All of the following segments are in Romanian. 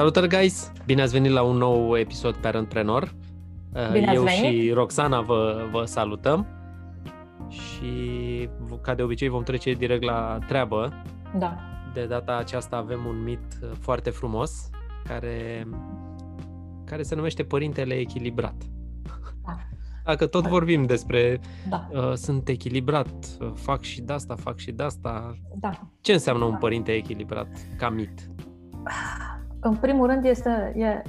Salutări, guys! Bine ați venit la un nou episod Parentpreneur. Uh, Bine ați Eu venit. și Roxana vă, vă salutăm și, ca de obicei, vom trece direct la treabă. Da. De data aceasta avem un mit uh, foarte frumos care, care se numește Părintele Echilibrat. Da. Dacă tot vorbim despre Da. uh, sunt echilibrat, uh, fac și de asta, fac și de asta, Da. ce înseamnă un părinte echilibrat ca mit? În primul rând este e,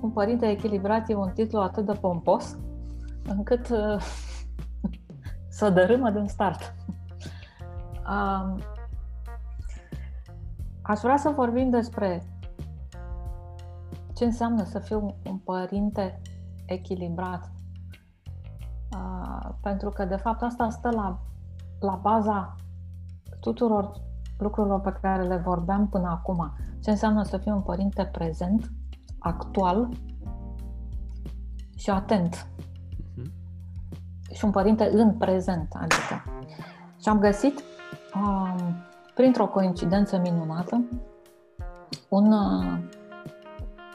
un părinte echilibrat e un titlu atât de pompos încât uh, să dărâmă din start. Um, aș vrea să vorbim despre ce înseamnă să fiu un părinte echilibrat. Uh, pentru că, de fapt, asta stă la, la baza tuturor lucrurilor pe care le vorbeam până acum. Ce înseamnă să fii un părinte prezent, actual și atent. Mhm. Și un părinte în prezent, adică. Și am găsit, um, printr-o coincidență minunată, un, uh,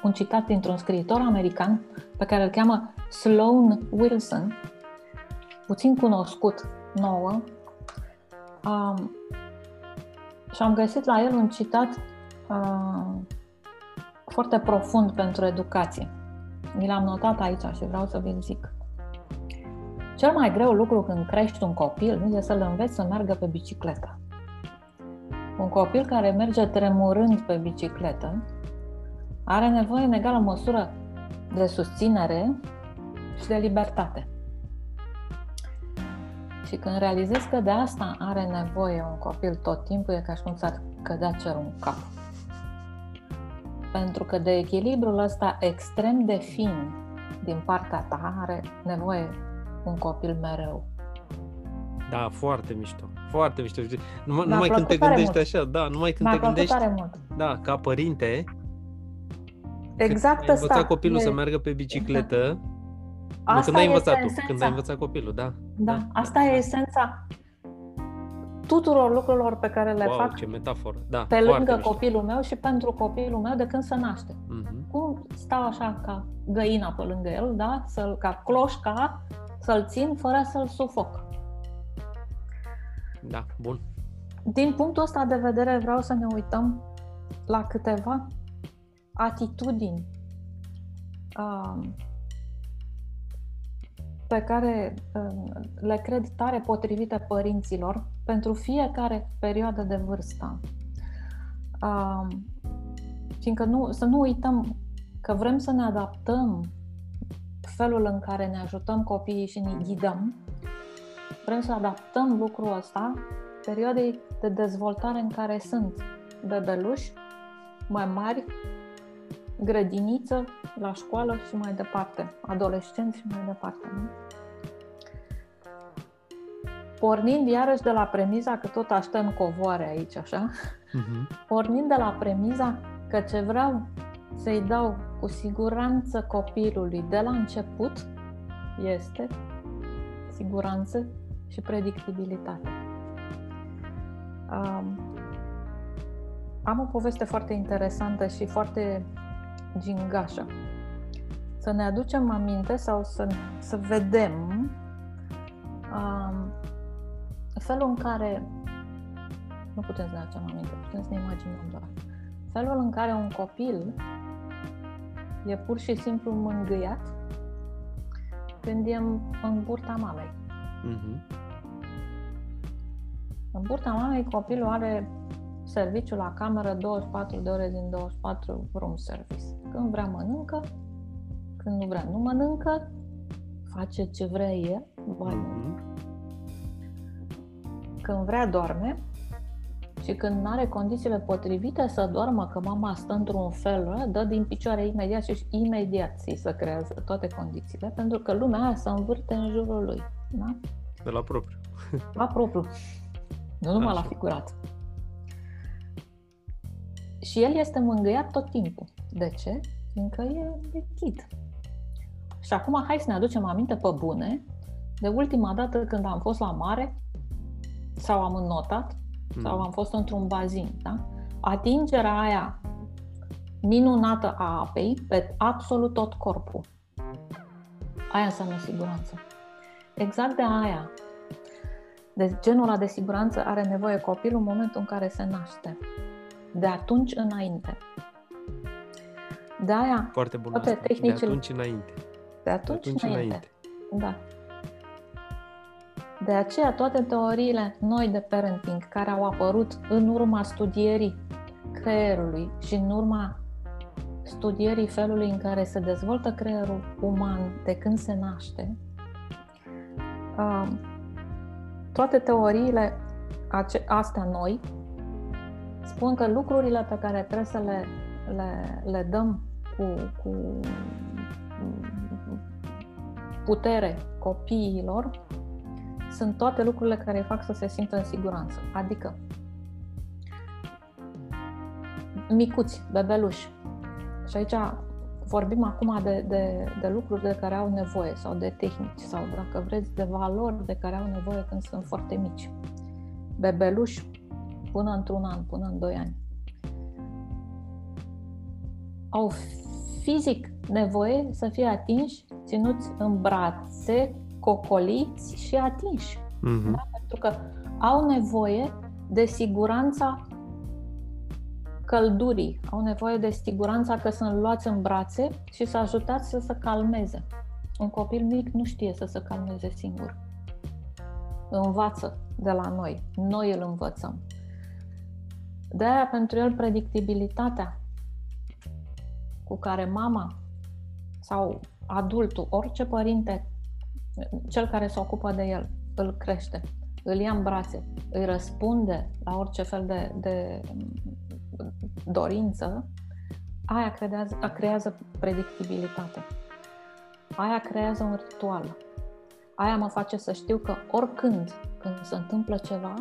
un citat dintr-un scriitor american pe care îl cheamă Sloan Wilson, puțin cunoscut nouă, um, și am găsit la el un citat uh, foarte profund pentru educație. Mi l-am notat aici și vreau să vi-l zic. Cel mai greu lucru când crești un copil este să-l înveți să meargă pe bicicletă. Un copil care merge tremurând pe bicicletă are nevoie în egală măsură de susținere și de libertate. Și când realizezi că de asta are nevoie un copil tot timpul, e ca și cum ți-ar cădea cerul în cap. Pentru că de echilibrul ăsta extrem de fin din partea ta are nevoie un copil mereu. Da, foarte mișto. Foarte mișto. Numai, Mi-a numai când te plăcut tare gândești mult. așa, da, numai când Mi-a te plăcut gândești, tare mult. da, ca părinte, Exact când ai învățat asta. copilul E- să meargă pe bicicletă, nu, Asta când ai învățat este tu, esența. când ai învățat copilul, da. Da, asta e esența tuturor lucrurilor pe care le wow, fac ce metaforă. Da, pe foarte lângă mișto. copilul meu și pentru copilul meu de când se naște. Mhm. cum stau așa ca găina pe lângă el, da? Să-l, ca cloșca, să-l țin fără să-l sufoc. Da, bun. Din punctul ăsta de vedere vreau să ne uităm la câteva atitudini um, pe care um, le cred tare potrivite părinților pentru fiecare perioadă de vârstă. Um, fiindcă nu, să nu uităm că vrem să ne adaptăm felul în care ne ajutăm copiii și ne ghidăm, vrem să adaptăm lucrul ăsta perioadei de dezvoltare în care sunt bebeluși, mai mari, grădiniță, la școală și mai departe, adolescenți și mai departe. Nu? Pornind iarăși de la premiza că tot așteptăm covoare aici, așa, Mhm. pornind de la premiza că ce vreau să-i dau cu siguranță copilului de la început este siguranță și predictibilitate. Um, am o poveste foarte interesantă și foarte gingașă. Să ne aducem aminte sau să, să vedem um, felul în care nu putem să ne aducem aminte, putem să ne imaginăm doar. Felul în care un copil e pur și simplu mângâiat când e în, în burta mamei. Mhm. În burta mamei copilul are serviciu la cameră 24 de ore din 24 room service. Când vrea mănâncă, când nu vrea nu mănâncă, face ce vrea el, vai mult. Mhm. când vrea doarme și când nu are condițiile potrivite să doarmă, că mama stă într-un fel, ăla, dă din picioare imediat și imediat ți se creează toate condițiile, pentru că lumea aia se învârte în jurul lui. Da? De la propriu. La propriu. Nu numai Așa. la figurat. Și el este mângâiat tot timpul. De ce? Fiindcă e vechit. Și acum hai să ne aducem aminte pe bune de ultima dată când am fost la mare sau am înnotat sau Mhm. am fost într-un bazin, da? Atingerea aia minunată a apei pe absolut tot corpul. Aia înseamnă siguranță. Exact de aia. De genul ăla de siguranță are nevoie copilul în momentul în care se naște. De atunci înainte. De aia, Foarte bun toate asta. tehnicile... De atunci înainte. De atunci, De atunci înainte. înainte. Da. De aceea toate teoriile noi de parenting care au apărut în urma studierii creierului și în urma studierii felului în care se dezvoltă creierul uman de când se naște, um, toate teoriile ace- astea noi spun că lucrurile pe care trebuie să le, le, le dăm cu, cu putere copiilor sunt toate lucrurile care îi fac să se simtă în siguranță. Adică micuți, bebeluși. Și aici vorbim acum de, de, de lucruri de care au nevoie sau de tehnici sau, dacă vreți, de valori de care au nevoie când sunt foarte mici. Bebeluși până într-un an, până în doi ani. Au fizic nevoie să fie atinși, ținuți în brațe, cocoliți și atinși. Mhm. Da? Pentru că au nevoie de siguranța căldurii, au nevoie de siguranța că sunt luați în brațe și să ajutați să se calmeze. Un copil mic nu știe să se calmeze singur. Învață de la noi. Noi îl învățăm. De aia, pentru el, predictibilitatea cu care mama sau adultul, orice părinte, cel care se ocupă de el, îl crește, îl ia în brațe, îi răspunde la orice fel de, de dorință, aia creează, creează predictibilitate. Aia creează un ritual. Aia mă face să știu că oricând, când se întâmplă ceva,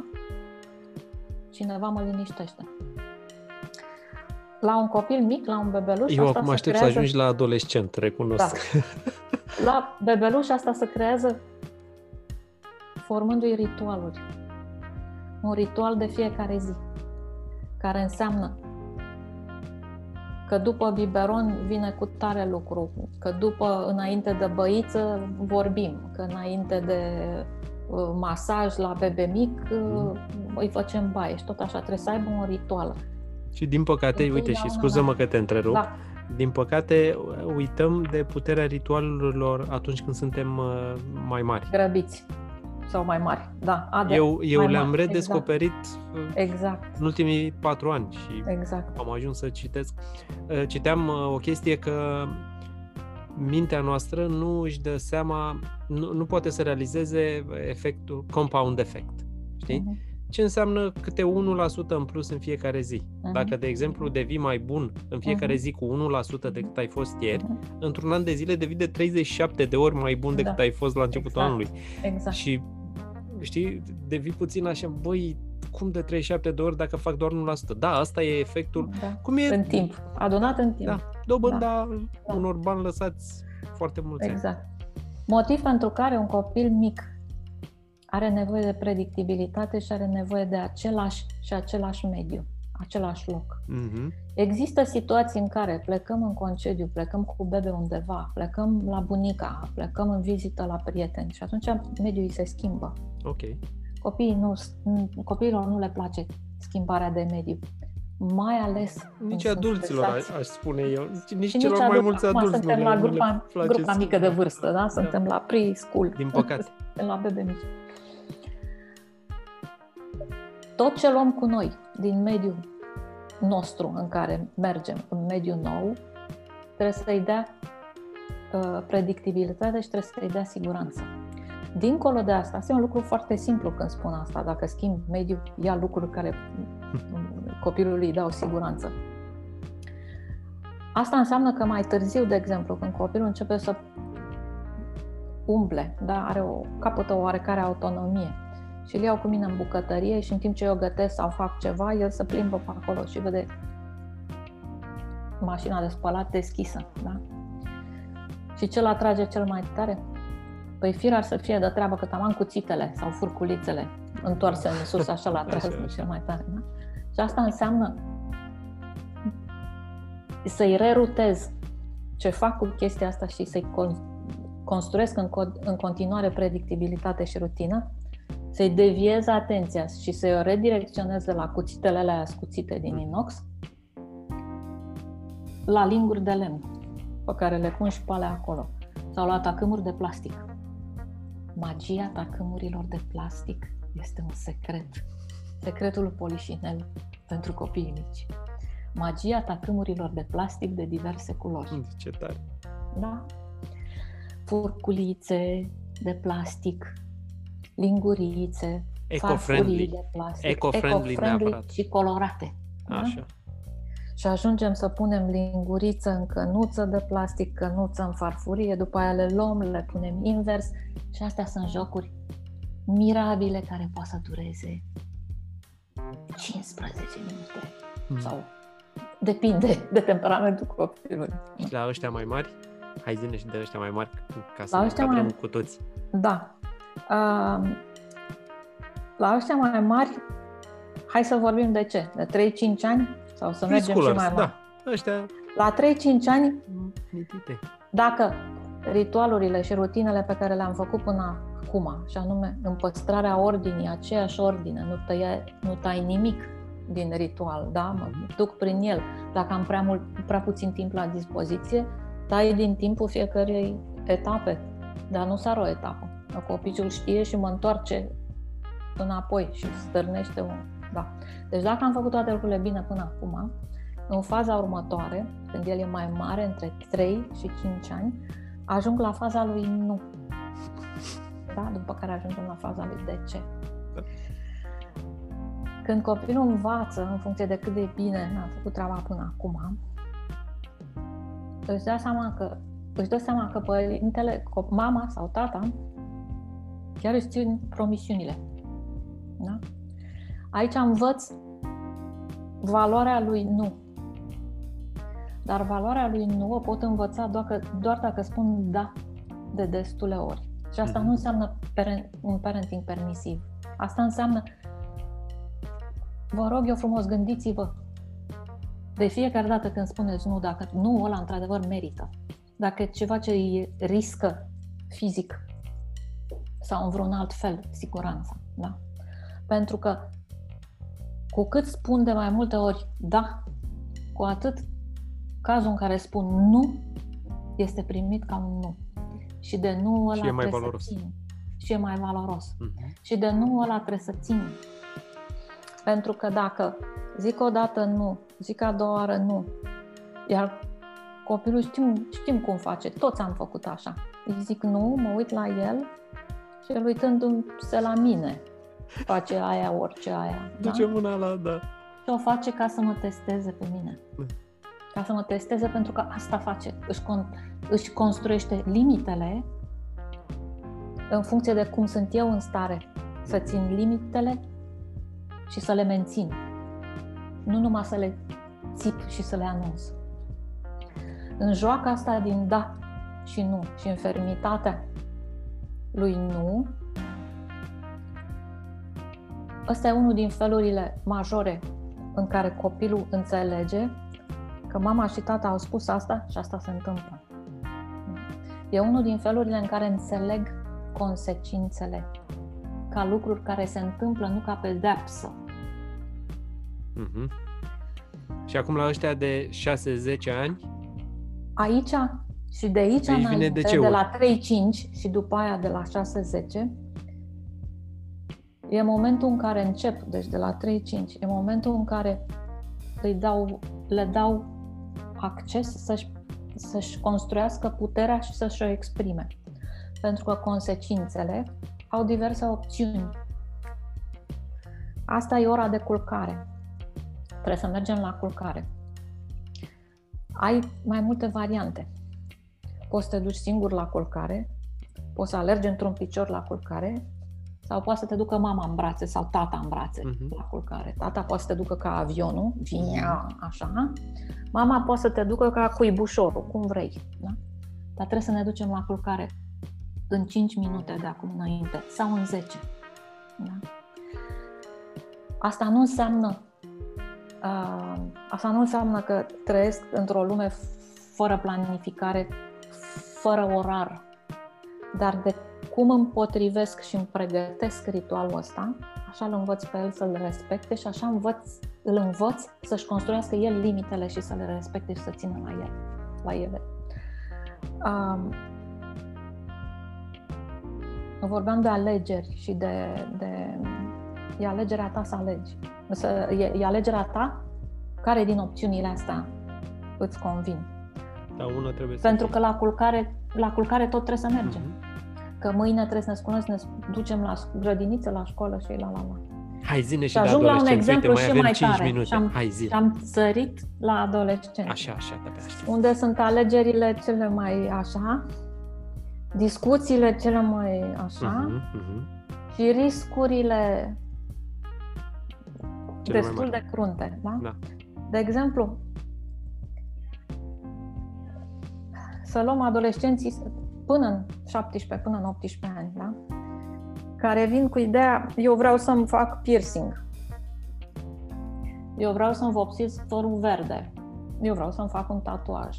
cineva mă liniștește. La un copil mic, la un bebeluș, Eu asta acum se aștept creează... să ajungi la adolescent, recunosc. Da. La bebeluș asta se creează formându-i ritualuri. Un ritual de fiecare zi, care înseamnă că după biberon vine cu tare lucru, că după, înainte de băiță, vorbim, că înainte de uh, masaj la bebe mic, uh, îi facem baie și tot așa, trebuie să aibă un ritual. Și din păcate, uite, și Întotdeauna scuză-mă la- că te întrerup, Da, din păcate uităm de puterea ritualurilor atunci când suntem uh, mai mari. grăbiți sau mai mari. Da, ade, Eu, eu mai le-am mari, redescoperit uh, Exact, în ultimii patru ani și exact. am ajuns să citesc. Uh, Citeam uh, o chestie că mintea noastră nu își dă seama, nu, nu poate să realizeze efectul, compound effect. Știi? Mhm, Ce înseamnă câte 1% în plus în fiecare zi. mhm, Dacă, de exemplu, devii mai bun în fiecare Mhm. zi cu 1% decât ai fost ieri, mhm. într-un an de zile devii de 37 de ori mai bun decât Da. ai fost la începutul Exact. anului. Exact. Și, știi, devii puțin așa, băi, cum de 37 de ori dacă fac doar 1%? Da, asta e efectul. Da. Cum e În timp. Adunat în timp. Da, dobânda Da. unor bani lăsați foarte mulți ani. Exact. Motiv pentru care un copil mic are nevoie de predictibilitate și are nevoie de același și același mediu, același loc. Mhm. Există situații în care plecăm în concediu, plecăm cu bebe undeva, plecăm la bunica, plecăm în vizită la prieteni și atunci mediul îi se schimbă. Ok. Copiii nu, copiilor nu le place schimbarea de mediu. Mai ales când Nici sunt adulților, stresați. aș spune eu. Nici Și celor nici mai adulți. mulți Acum adulți suntem nu la le, nu grupa, le place grupa mică de schimbarea. vârstă, da? Suntem la preschool. Din păcate. Suntem la bebe mici. Tot ce luăm cu noi din mediul nostru în care mergem, în mediul nou, trebuie să-i dea uh, predictibilitate și trebuie să-i dea siguranță. Dincolo de asta, asta e un lucru foarte simplu când spun asta. Dacă schimb mediul, ia lucruri care copilului îi dau siguranță. Asta înseamnă că mai târziu, de exemplu, când copilul începe să umble, da? are o, capătă o oarecare autonomie și îl iau cu mine în bucătărie și în timp ce eu gătesc sau fac ceva, el se plimbă pe acolo și vede mașina de spălat deschisă. Da? Și ce-l atrage cel mai tare? Păi firar să fie de treabă că am cuțitele sau furculițele întoarse în sus, așa l atrage Așa, așa. cel mai tare. Da? Și asta înseamnă să-i rerutez ce fac cu chestia asta și să-i construiesc în, în continuare predictibilitate și rutină, să-i deviez atenția și să-i o redirecționez de la cuțitele alea ascuțite din inox la linguri de lemn pe care le pun și pe alea acolo sau la tacâmuri de plastic. Magia tacâmurilor de plastic este un secret. Secretul polișinel pentru copiii mici. Magia tacâmurilor de plastic de diverse culori. Ce tare! Da? Furculițe de plastic, lingurițe, eco-friendly. de plastic, eco-friendly, eco-friendly și colorate. Așa. Da? Și ajungem să punem linguriță în cănuță de plastic, cănuță în farfurie, după aia le luăm, le punem invers și astea sunt jocuri mirabile care poate să dureze 15 minute mm. sau depinde de temperamentul copilului. Și la ăștia mai mari? Hai zine și de ăștia mai mari ca să la ne mai... cu toți. Da. Uh, la ăștia mai mari, hai să vorbim de ce? De 3-5 ani? Sau să mergem și mai mari? Da. Ăștia... La 3-5 ani, dacă ritualurile și rutinele pe care le-am făcut până acum, și anume în păstrarea ordinii, aceeași ordine, nu, tăia, nu tai nimic din ritual, da? Mă duc prin el. Dacă am prea, mult, prea puțin timp la dispoziție, tai din timpul fiecărei etape, dar nu sar o etapă. Copilul știe și mă întoarce înapoi și stârnește un... Da. Deci dacă am făcut toate lucrurile bine până acum, în faza următoare, când el e mai mare, între 3 și 5 ani, ajung la faza lui nu. Da? După care ajungem la faza lui de ce. Da. Când copilul învață în funcție de cât de bine a făcut treaba până acum, își dă seama că își dă seama că părintele, mama sau tata chiar își țin promisiunile. Da? Aici învăț valoarea lui nu. Dar valoarea lui nu o pot învăța doar, că, doar dacă spun da de destule ori. Și asta nu mhm. înseamnă parent, un parenting permisiv. Asta înseamnă, vă rog eu frumos, gândiți-vă de fiecare dată când spuneți nu, dacă nu ăla într-adevăr merită, dacă e ceva ce îi riscă fizic sau în vreun alt fel siguranța, da? Pentru că cu cât spun de mai multe ori da, cu atât cazul în care spun nu este primit ca un nu. Și de nu ăla și e mai valoros. Să țin. Și e mai valoros. Uh-huh. Și de nu ăla trebuie să țin. Pentru că dacă zic o dată nu, zic a doua oară nu, iar copilul știm, știm cum face, toți am făcut așa. Îi zic nu, mă uit la el și el uitându-se la mine face aia, orice aia. Duce da? mâna la, da. Și o face ca să mă testeze pe mine. Da. Ca să mă testeze pentru că asta face. Își, con- își construiește limitele în funcție de cum sunt eu în stare să țin limitele și să le mențin. Nu numai să le țip și să le anunț. În joaca asta din da și nu și în fermitatea lui nu, ăsta e unul din felurile majore în care copilul înțelege că mama și tata au spus asta și asta se întâmplă. E unul din felurile în care înțeleg consecințele ca lucruri care se întâmplă, nu ca pedeapsă. Mm-hmm. Și acum la ăștia de 6-10 ani? Aici și de aici deci înainte, de, de la 3-5 și după aia de la 6-10, e momentul în care încep, deci de la 3-5, e momentul în care îi dau, le dau acces să-și, să-și construiască puterea și să-și o exprime. Pentru că consecințele au diverse opțiuni. Asta e ora de culcare. Trebuie să mergem la culcare. Ai mai multe variante. Poți să te duci singur la culcare, poți să alergi într-un picior la culcare sau poate să te ducă mama în brațe sau tata în brațe uh-huh. la culcare. Tata poate să te ducă ca avionul, via, așa. Mama poate să te ducă ca cuibușorul, cum vrei. Da? Dar trebuie să ne ducem la culcare în 5 minute de acum înainte sau în 10. Da? Asta nu înseamnă uh, asta nu înseamnă că trăiesc într-o lume fără planificare, fără orar, dar de cum îmi potrivesc și îmi pregătesc ritualul ăsta, așa îl învăț pe el să-l respecte și așa învăț, îl învăț să-și construiască el limitele și să le respecte și să țină la el, la ele. Um, vorbeam de alegeri și de, de e alegerea ta să alegi. Să, e, e alegerea ta care din opțiunile astea îți convin. Da, una trebuie Pentru să că la culcare, la culcare tot trebuie să mergem. Mm-hmm că mâine trebuie să ne sculăm, să ne ducem la grădiniță, la școală și la la la. Hai zine și, și ajung de la un exemplu Uite, mai și mai 5 tare. minute. Și am, Hai zi. și am sărit la adolescenți. Așa, așa, de așa. Unde sunt alegerile cele mai așa, discuțiile cele mai așa Uh-huh, uh-huh. și riscurile Cele mai destul mari. de crunte. Da? Da. De exemplu, să luăm adolescenții până în 17, până în 18 ani, da? care vin cu ideea, eu vreau să-mi fac piercing, eu vreau să-mi vopsesc părul verde, eu vreau să-mi fac un tatuaj.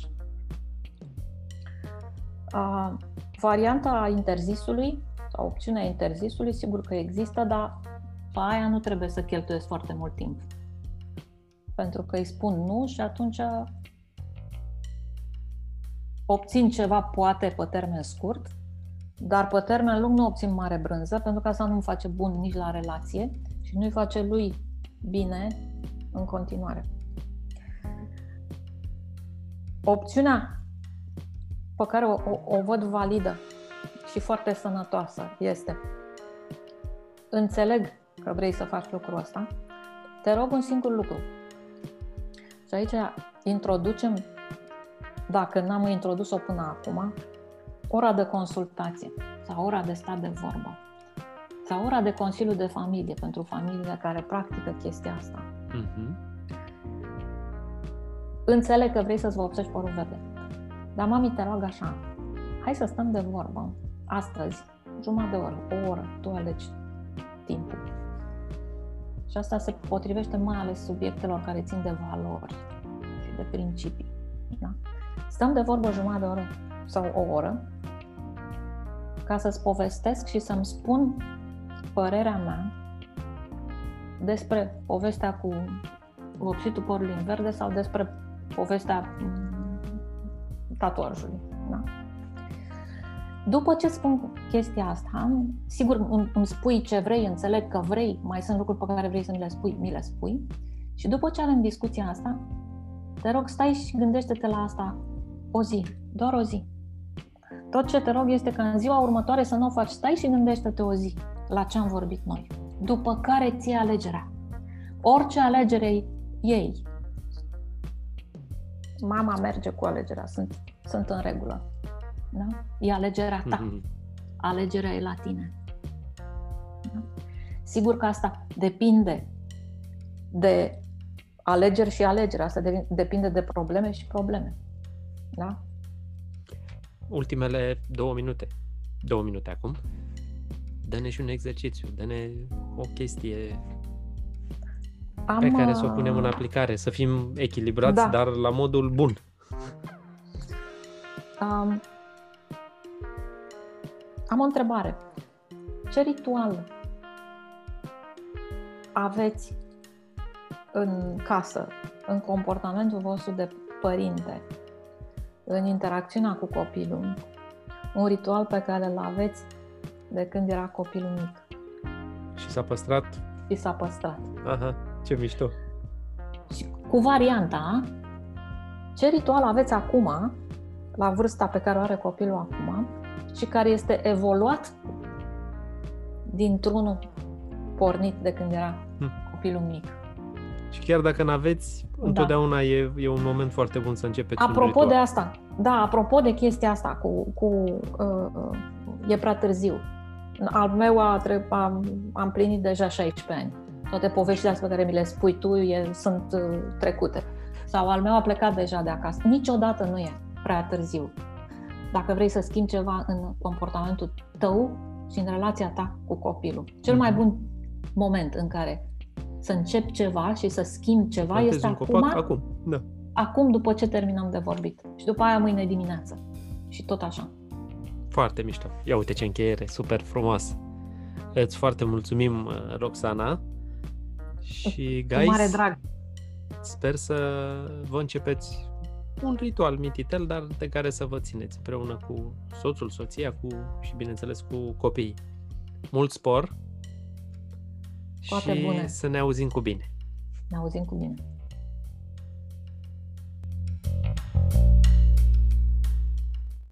Uh, varianta interzisului, sau opțiunea interzisului, sigur că există, dar pe aia nu trebuie să cheltuiesc foarte mult timp. Pentru că îi spun nu și atunci obțin ceva poate pe termen scurt, dar pe termen lung nu obțin mare brânză, pentru că asta nu-mi face bun nici la relație și nu-i face lui bine în continuare. Opțiunea pe care o, o, o văd validă și foarte sănătoasă este înțeleg că vrei să faci lucrul ăsta, te rog un singur lucru. Și aici introducem dacă n-am introdus-o până acum, ora de consultație sau ora de stat de vorbă sau ora de consiliu de familie pentru familiile care practică chestia asta. Uh-huh. Înțeleg că vrei să-ți vopsești părul verde, dar mami te rog așa, hai să stăm de vorbă astăzi, jumătate de oră, o oră, tu alegi timpul. Și asta se potrivește mai ales subiectelor care țin de valori și de principii. Da? Stăm de vorbă jumătate de oră sau o oră ca să-ți povestesc și să-mi spun părerea mea despre povestea cu vopsitul părului în verde sau despre povestea mm, tatuajului. Da? După ce spun chestia asta, sigur îmi spui ce vrei, înțeleg că vrei, mai sunt lucruri pe care vrei să mi le spui, mi le spui. Și după ce avem discuția asta, te rog, stai și gândește-te la asta o zi, doar o zi. Tot ce te rog este ca în ziua următoare să nu o faci, stai și gândește-te o zi la ce am vorbit noi. După care ții alegerea. Orice alegere ei. Mama merge cu alegerea, sunt, sunt în regulă. Da? E alegerea ta. Mhm. Alegerea e la tine. Da? Sigur că asta depinde de alegeri și alegeri. Asta de- depinde de probleme și probleme. Da? Ultimele două minute. Două minute acum. Dă-ne și un exercițiu, dă-ne o chestie Am, pe care să o punem în uh, aplicare, să fim echilibrați, Da. dar la modul bun. Um, am o întrebare. Ce ritual aveți în casă, în comportamentul vostru de părinte, în interacțiunea cu copilul? Un ritual pe care îl aveți de când era copilul mic Și s-a păstrat, și s-a păstrat. aha, ce mișto. Și cu varianta, ce ritual aveți acum, la vârsta pe care o are copilul acum, și care este evoluat dintr-unul pornit de când era Hm. copilul mic. Și chiar dacă n-aveți, întotdeauna e, e un moment foarte bun să începeți un Apropo ritual. de asta, da, apropo de chestia asta cu, cu uh, uh, e prea târziu. Al meu a, tre- am, am plinit deja 16 ani. Toate poveștile astea pe care mi le spui tu e, sunt uh, trecute. Sau al meu a plecat deja de acasă. Niciodată nu e prea târziu. Dacă vrei să schimbi ceva în comportamentul tău și în relația ta cu copilul. Cel mai Mhm. bun moment în care să încep ceva și să schimb ceva Plantezi este un acum, copac acum. Da. acum după ce terminăm de vorbit. Și după aia mâine dimineață. Și tot așa. Foarte mișto. Ia uite ce încheiere, super frumos. Îți foarte mulțumim, uh, Roxana. Și, Cu mare guys, drag. sper să vă începeți un ritual mititel, dar de care să vă țineți împreună cu soțul, soția cu, și, bineînțeles, cu copiii. Mult spor Toate și bune. să ne auzim cu bine. Ne auzim cu bine.